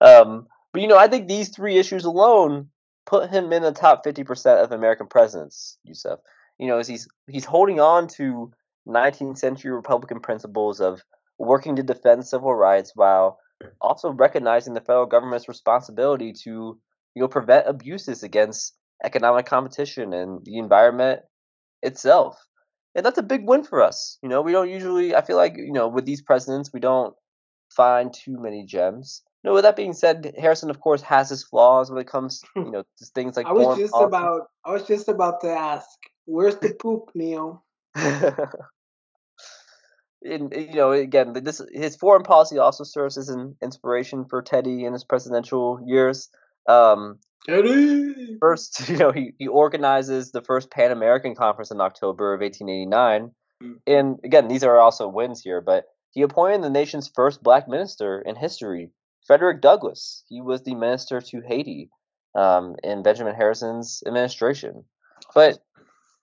Um, but you know, I think these three issues alone put him in the top fifty percent of American presidents. Yusuf, you know, as he's he's holding on to 19th century Republican principles of working to defend civil rights while also recognizing the federal government's responsibility to you know prevent abuses against economic competition and the environment itself. And that's a big win for us. You know, we don't usually I feel like, you know, with these presidents we don't find too many gems. No, with that being said, Harrison of course has his flaws when it comes, you know, to things like I was just about I was just about to ask, where's the poop, Neil? in, you know, again, this his foreign policy also serves as an inspiration for Teddy in his presidential years. Um, Teddy. First, you know, he, he organizes the first Pan American Conference in October of 1889, mm-hmm. and again, these are also wins here. But he appointed the nation's first black minister in history, Frederick Douglass. He was the minister to Haiti um, in Benjamin Harrison's administration. But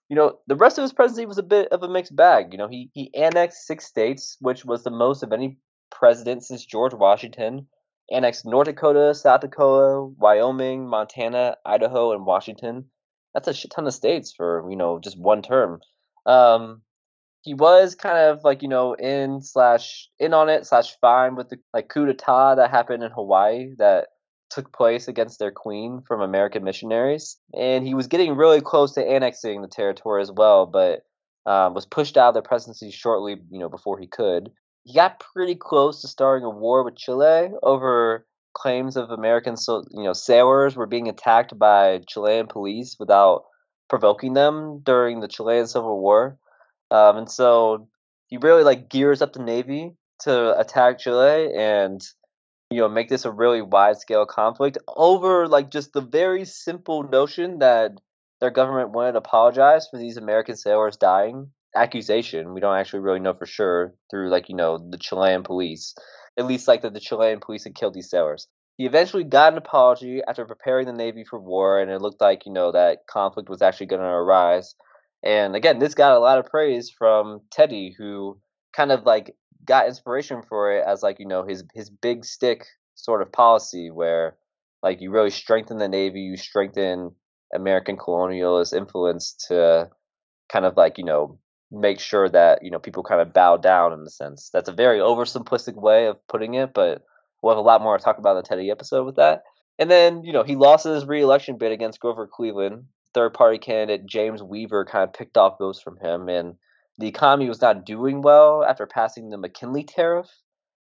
you know, the rest of his presidency was a bit of a mixed bag. You know, he he annexed six states, which was the most of any president since George Washington. Annexed North Dakota, South Dakota, Wyoming, Montana, Idaho, and Washington. That's a shit ton of states for you know just one term. Um, he was kind of like you know in slash in on it slash fine with the like coup d'état that happened in Hawaii that took place against their queen from American missionaries, and he was getting really close to annexing the territory as well, but um, was pushed out of the presidency shortly, you know, before he could. He got pretty close to starting a war with Chile over claims of American, so you know, sailors were being attacked by Chilean police without provoking them during the Chilean Civil War, um, and so he really like gears up the navy to attack Chile and you know make this a really wide scale conflict over like just the very simple notion that their government to apologize for these American sailors dying. Accusation we don't actually really know for sure through like you know the Chilean police, at least like that the Chilean police had killed these sailors. He eventually got an apology after preparing the Navy for war, and it looked like you know that conflict was actually going to arise. And again, this got a lot of praise from Teddy, who kind of like got inspiration for it as like you know his his big stick sort of policy where like you really strengthen the navy you strengthen american colonialist influence to kind of like you know make sure that you know people kind of bow down in the sense that's a very oversimplistic way of putting it but we'll have a lot more to talk about in the teddy episode with that and then you know he lost his reelection bid against grover cleveland third party candidate james weaver kind of picked off votes from him and the economy was not doing well after passing the McKinley tariff,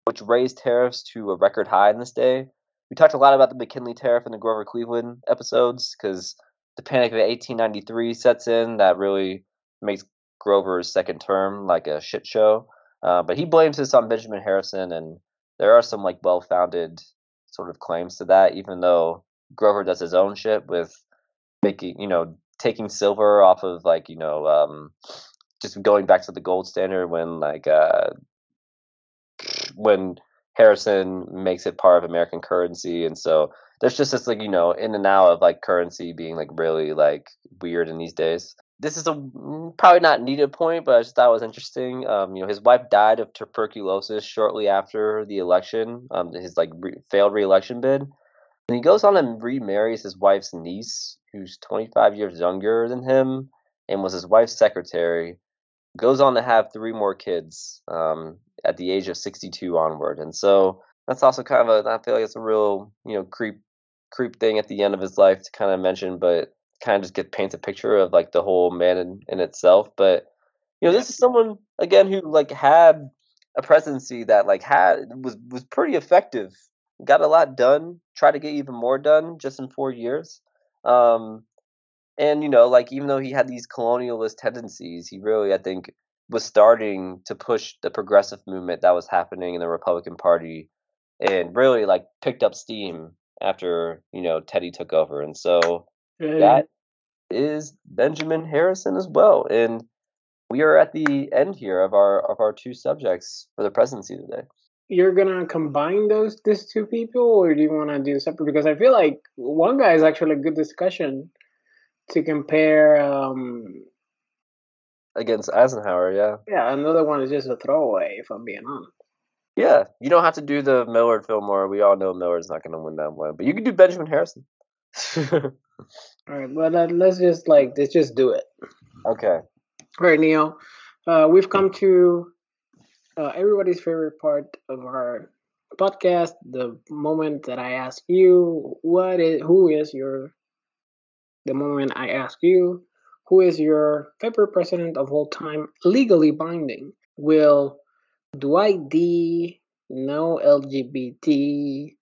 which raised tariffs to a record high in this day. We talked a lot about the McKinley tariff in the Grover Cleveland episodes because the Panic of 1893 sets in. That really makes Grover's second term like a shit show. Uh, but he blames this on Benjamin Harrison, and there are some like well-founded sort of claims to that, even though Grover does his own shit with making, you know, taking silver off of like you know um, just going back to the gold standard when like uh when Harrison makes it part of American currency and so there's just this like you know in and out of like currency being like really like weird in these days. This is a mm, probably not needed point, but I just thought it was interesting. Um, you know, his wife died of tuberculosis shortly after the election, um, his like re- failed reelection bid. And he goes on and remarries his wife's niece, who's 25 years younger than him, and was his wife's secretary goes on to have three more kids um, at the age of 62 onward. And so that's also kind of a, I feel like it's a real, you know, creep, creep thing at the end of his life to kind of mention, but kind of just get paints a picture of like the whole man in, in itself. But, you know, this is someone again who like had a presidency that like had was was pretty effective. Got a lot done. Tried to get even more done just in four years. Um, and you know, like even though he had these colonialist tendencies, he really, I think, was starting to push the progressive movement that was happening in the Republican Party, and really like picked up steam after you know Teddy took over, and so that is Benjamin Harrison as well, and we are at the end here of our of our two subjects for the presidency today. You're gonna combine those these two people, or do you want to do separate? Because I feel like one guy is actually a good discussion to compare um against Eisenhower. Yeah, yeah, another one is just a throwaway. If I'm being honest. Yeah, you don't have to do the Millard Fillmore. We all know Millard's not going to win that one, but you can do Benjamin Harrison. all right, well, uh, let's just like let's just do it. Okay. All right, Neil. Uh, we've come to uh, everybody's favorite part of our podcast, the moment that I ask you, what is, who is your, the moment I ask you, who is your favorite president of all time, legally binding? Will Dwight D, no LGBT,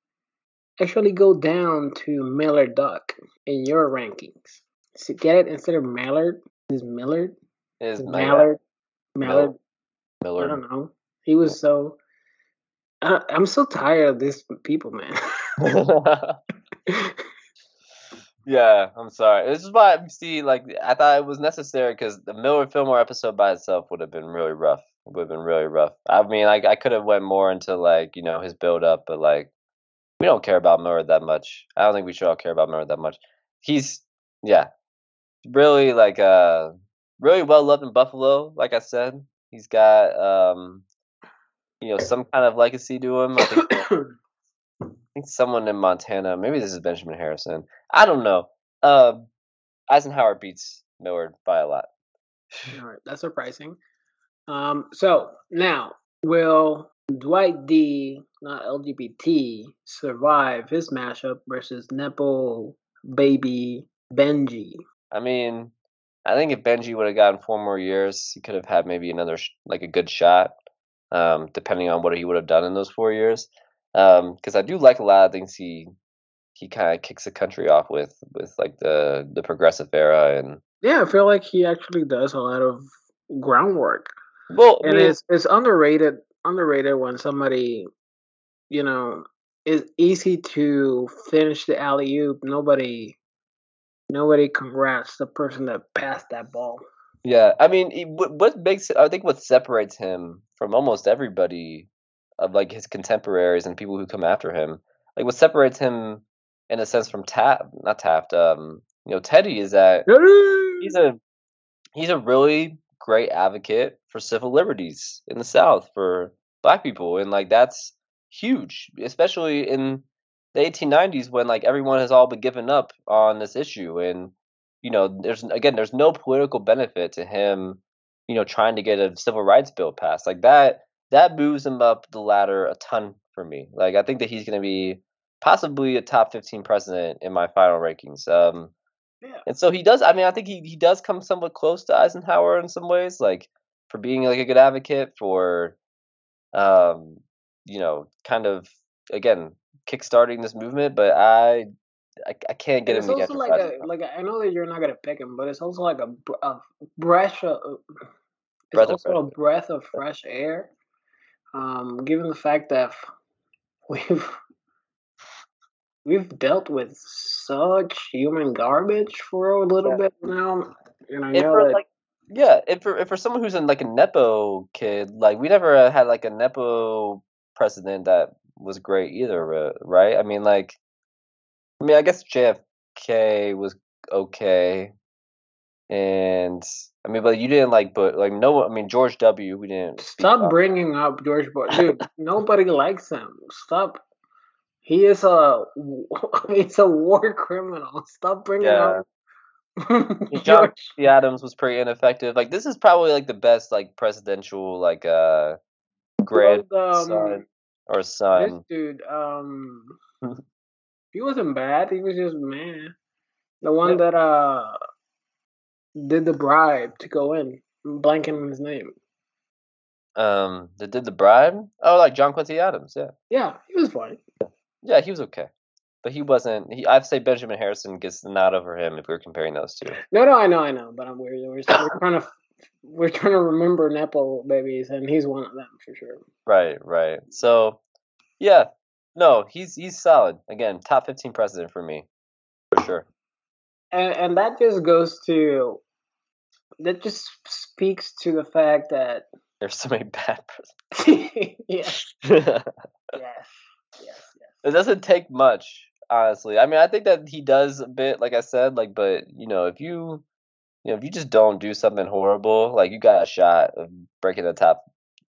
actually go down to Millard Duck in your rankings? So get it instead of Mallard? Is Millard? Is Mallard? Mallard? Millard. I don't know. He was so. I, I'm so tired of these people, man. yeah, I'm sorry. This is why I see, like, I thought it was necessary because the Millard Fillmore episode by itself would have been really rough. Would have been really rough. I mean, like, I could have went more into like, you know, his build up, but like, we don't care about Millard that much. I don't think we should all care about Millard that much. He's, yeah, really like, uh, really well loved in Buffalo. Like I said, he's got, um, you know, some kind of legacy to him. I think. I think someone in Montana. Maybe this is Benjamin Harrison. I don't know. Uh, Eisenhower beats Millard by a lot. All right, that's surprising. Um, so now, will Dwight D, not LGBT, survive his matchup versus Nepo baby Benji? I mean, I think if Benji would have gotten four more years, he could have had maybe another sh- like a good shot, um, depending on what he would have done in those four years because um, I do like a lot of things he he kind of kicks the country off with with like the the progressive era and yeah, I feel like he actually does a lot of groundwork. Well, and I mean, it's it's underrated underrated when somebody you know is easy to finish the alley oop. Nobody nobody congrats the person that passed that ball. Yeah, I mean, what makes I think what separates him from almost everybody of like his contemporaries and people who come after him. Like what separates him in a sense from Taft, not Taft, um, you know, Teddy is that he's a he's a really great advocate for civil liberties in the South for black people, and like that's huge, especially in the 1890s when like everyone has all been given up on this issue, and you know, there's again, there's no political benefit to him, you know, trying to get a civil rights bill passed like that that moves him up the ladder a ton for me. Like I think that he's going to be possibly a top 15 president in my final rankings. Um, yeah. And so he does. I mean, I think he, he does come somewhat close to Eisenhower in some ways, like for being like a good advocate for, um, you know, kind of again kickstarting this movement. But I I, I can't get it's him. It's also like a like a, I know that you're not gonna pick him, but it's also like a, a breath of it's breath also of a breath of fresh air um, given the fact that we've we've dealt with such human garbage for a little yeah. bit now, and I know that. Like, yeah, if for if for someone who's in like a nepo kid, like we never uh, had like a nepo president that was great either, right? I mean, like, I mean, I guess JFK was okay, and I mean, but you didn't like, but like no, I mean George W. We didn't stop bringing up George Bush, dude. nobody likes him. Stop. He is a he's a war criminal. Stop bringing yeah. up. John. Adams was pretty ineffective. Like this is probably like the best like presidential like uh grandson um, or son. This dude, um, he wasn't bad. He was just man. The one yeah. that uh did the bribe to go in. I'm blanking on his name. Um, that did the bribe? Oh, like John Quincy Adams, yeah. Yeah, he was fine. Yeah, he was okay. But he wasn't. He, I'd say Benjamin Harrison gets the nod over him if we're comparing those two. No, no, I know, I know, but I'm weird. We're, we're trying to we're trying to remember Nepo babies, and he's one of them for sure. Right, right. So, yeah, no, he's he's solid. Again, top fifteen president for me, for sure and and that just goes to that just speaks to the fact that there's so many bad presidents. yes. yes. Yes. It doesn't take much. honestly. I mean, I think that he does a bit, like I said, like, but you know, if you, you know, if you just don't do something horrible, like you got a shot of breaking the top,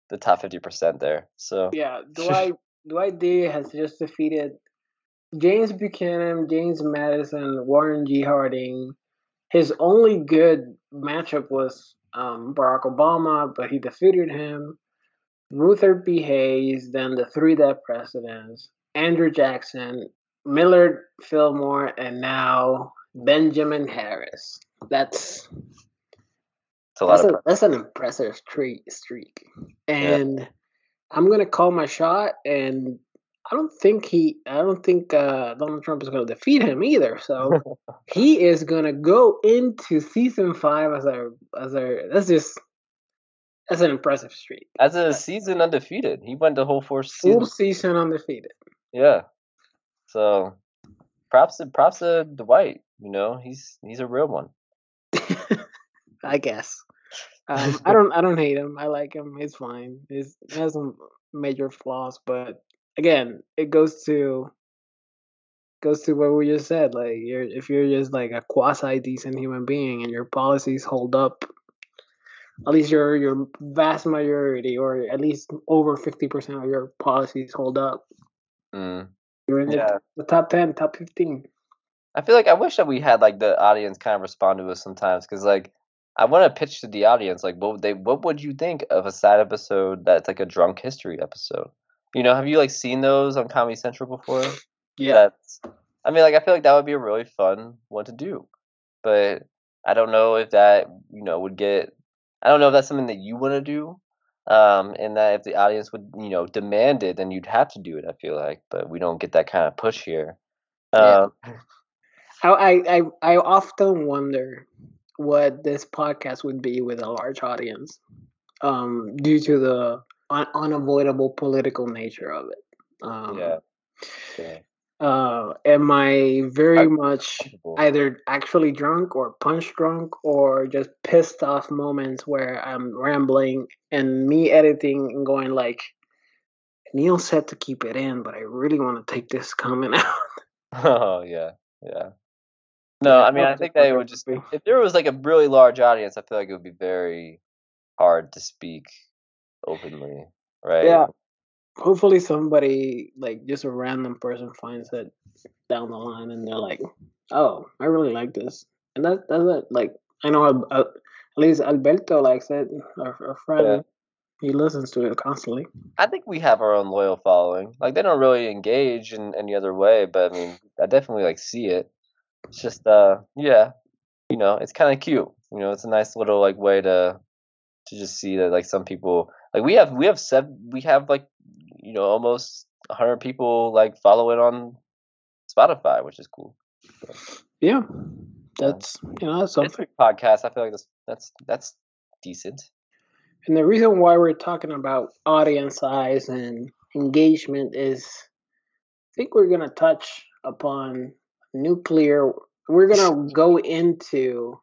the top fifty percent there. So yeah, Dwight Dwight D has just defeated James Buchanan, James Madison, Warren G. Harding. His only good matchup was um, Barack Obama, but he defeated him. Rutherford B. Hayes, then the three dead presidents, Andrew Jackson, Millard Fillmore, and now Benjamin Harris. That's that's, a, that's, an impressive streak. streak. And yeah. I'm gonna call my shot, and I don't think he, I don't think uh, Donald Trump is gonna defeat him either. So he is gonna go into season five as our as our. That's just that's an impressive streak. As a season undefeated, he went the whole four season. Full season undefeated. Yeah. So, props to props to Dwight. You know, he's he's a real one. I guess. Um, I don't I don't hate him. I like him. He's fine. He's, he has some major flaws, but again, it goes to goes to what we just said. Like, you're if you're just like a quasi decent human being and your policies hold up at least your your vast majority, or at least over fifty percent of your policies hold up. Mm. You're in yeah. the, the top ten, top fifteen. I feel like I wish that we had like the audience kind of respond to us sometimes because like I want to pitch to the audience like what would they what would you think of a side episode that's like a drunk history episode? You know, have you like seen those on Comedy Central before? Yeah. That's, I mean, like I feel like that would be a really fun one to do, but I don't know if that you know would get I don't know if that's something that you want to do. Um, and that if the audience would, you know, demand it, then you'd have to do it. I feel like, but we don't get that kind of push here. Um, yeah. I, I I often wonder what this podcast would be with a large audience, um, due to the un- unavoidable political nature of it. Um, yeah. yeah uh, am I very much either actually drunk or punch drunk or just pissed off moments where I'm rambling and me editing and going like, Neil said to keep it in, but I really want to take this comment out. Oh yeah, yeah. No, I mean I think that it would just be if there was like a really large audience, I feel like it would be very hard to speak openly, right? Yeah, hopefully somebody like just a random person finds it down the line and they're like, "Oh, I really like this," and that that's it. Like I know uh, at least Alberto likes it. Our, our friend, yeah. he listens to it constantly. I think we have our own loyal following. Like they don't really engage in any other way, but I mean, I definitely like see it. It's just uh, yeah, you know, it's kind of cute. You know, it's a nice little like way to to just see that like some people like we have we have seven we have like you know almost 100 people like follow it on Spotify, which is cool. So, yeah, that's you know that's something. Podcast. I feel like that's that's that's decent. And the reason why we're talking about audience size and engagement is, I think we're gonna touch upon nuclear. We're gonna go into.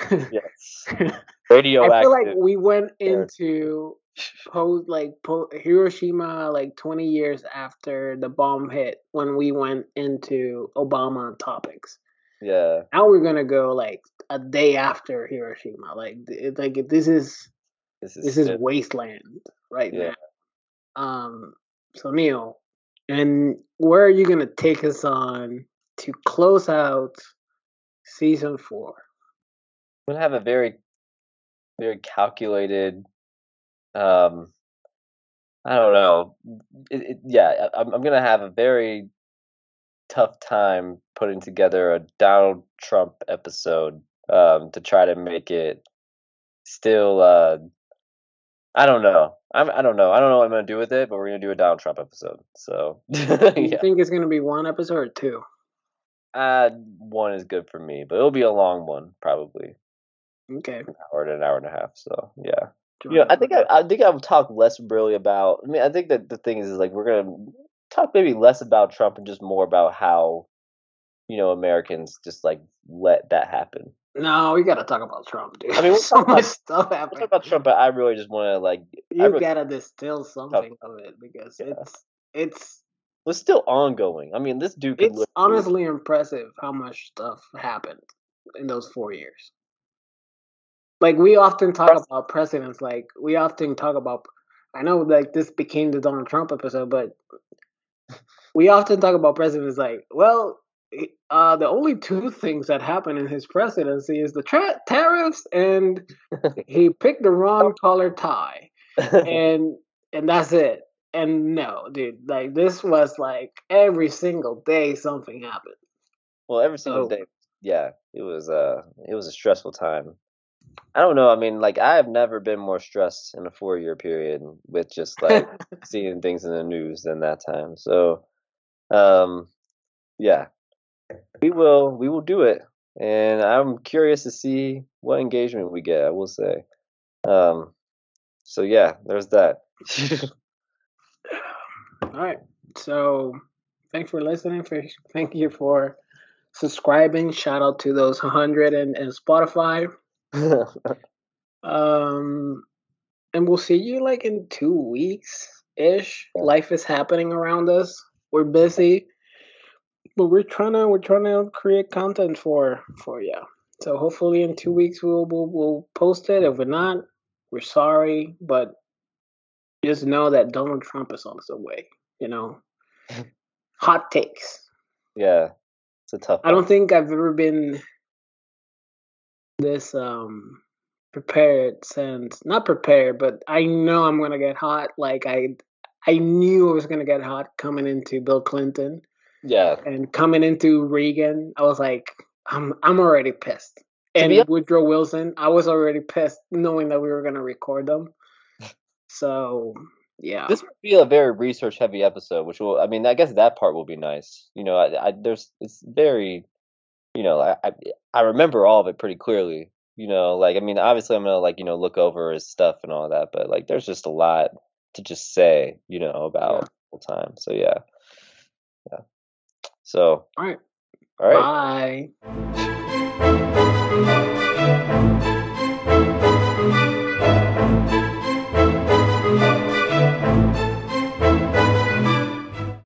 yes. Radioactive. I feel like we went into post like po- Hiroshima like 20 years after the bomb hit when we went into Obama topics. Yeah. Now we're gonna go like a day after Hiroshima. Like it, like this is this is, this is wasteland right yeah. now. Um. So Neil, and where are you gonna take us on to close out season four? I'm gonna have a very, very calculated um, I don't know. It, it, yeah, I'm, I'm gonna have a very tough time putting together a Donald Trump episode um, to try to make it still. Uh, I don't know. I'm, I don't know. I don't know what I'm gonna do with it, but we're gonna do a Donald Trump episode. So, you think it's gonna be one episode or two? Uh, one is good for me, but it'll be a long one, probably. Okay. An hour to an hour and a half. So yeah. Yeah, I think I, I think I would talk less really about. I mean, I think that the thing is, is like we're gonna talk maybe less about Trump and just more about how you know Americans just like let that happen. No, we gotta talk about Trump, dude. I mean, so much about, stuff happening. Talk about Trump, but I really just want to like. You really, gotta distill something oh, of it because yeah. it's it's was still ongoing. I mean, this dude. Could it's honestly impressive how much stuff happened in those four years. Like we often talk about presidents. Like we often talk about. I know, like this became the Donald Trump episode, but we often talk about presidents. Like, well, uh, the only two things that happened in his presidency is the tra- tariffs and he picked the wrong color tie, and and that's it. And no, dude, like this was like every single day something happened. Well, every single so, day, yeah, it was uh, it was a stressful time. I don't know. I mean, like I have never been more stressed in a four year period with just like seeing things in the news than that time. So, um, yeah, we will we will do it, and I'm curious to see what engagement we get. I will say. Um, so yeah, there's that. All right. So thanks for listening. For thank you for subscribing. Shout out to those 100 and, and Spotify. um, and we'll see you like in two weeks ish. Life is happening around us. We're busy, but we're trying to we're trying to create content for for you. So hopefully in two weeks we'll we'll, we'll post it. If we're not, we're sorry, but just know that Donald Trump is on his way. You know, hot takes. Yeah, it's a tough. I don't think I've ever been this um prepared since not prepared, but I know I'm gonna get hot. Like I, I knew I was gonna get hot coming into Bill Clinton. Yeah, and coming into Reagan, I was like, I'm I'm already pissed. And be- Woodrow Wilson, I was already pissed knowing that we were gonna record them. So yeah, this would be a very research heavy episode, which will, I mean, I guess that part will be nice. You know, I, I there's it's very, you know, I, I I remember all of it pretty clearly. You know, like I mean, obviously I'm gonna like you know look over his stuff and all that, but like there's just a lot to just say, you know, about yeah. the time. So yeah, yeah. So all right, all right, bye.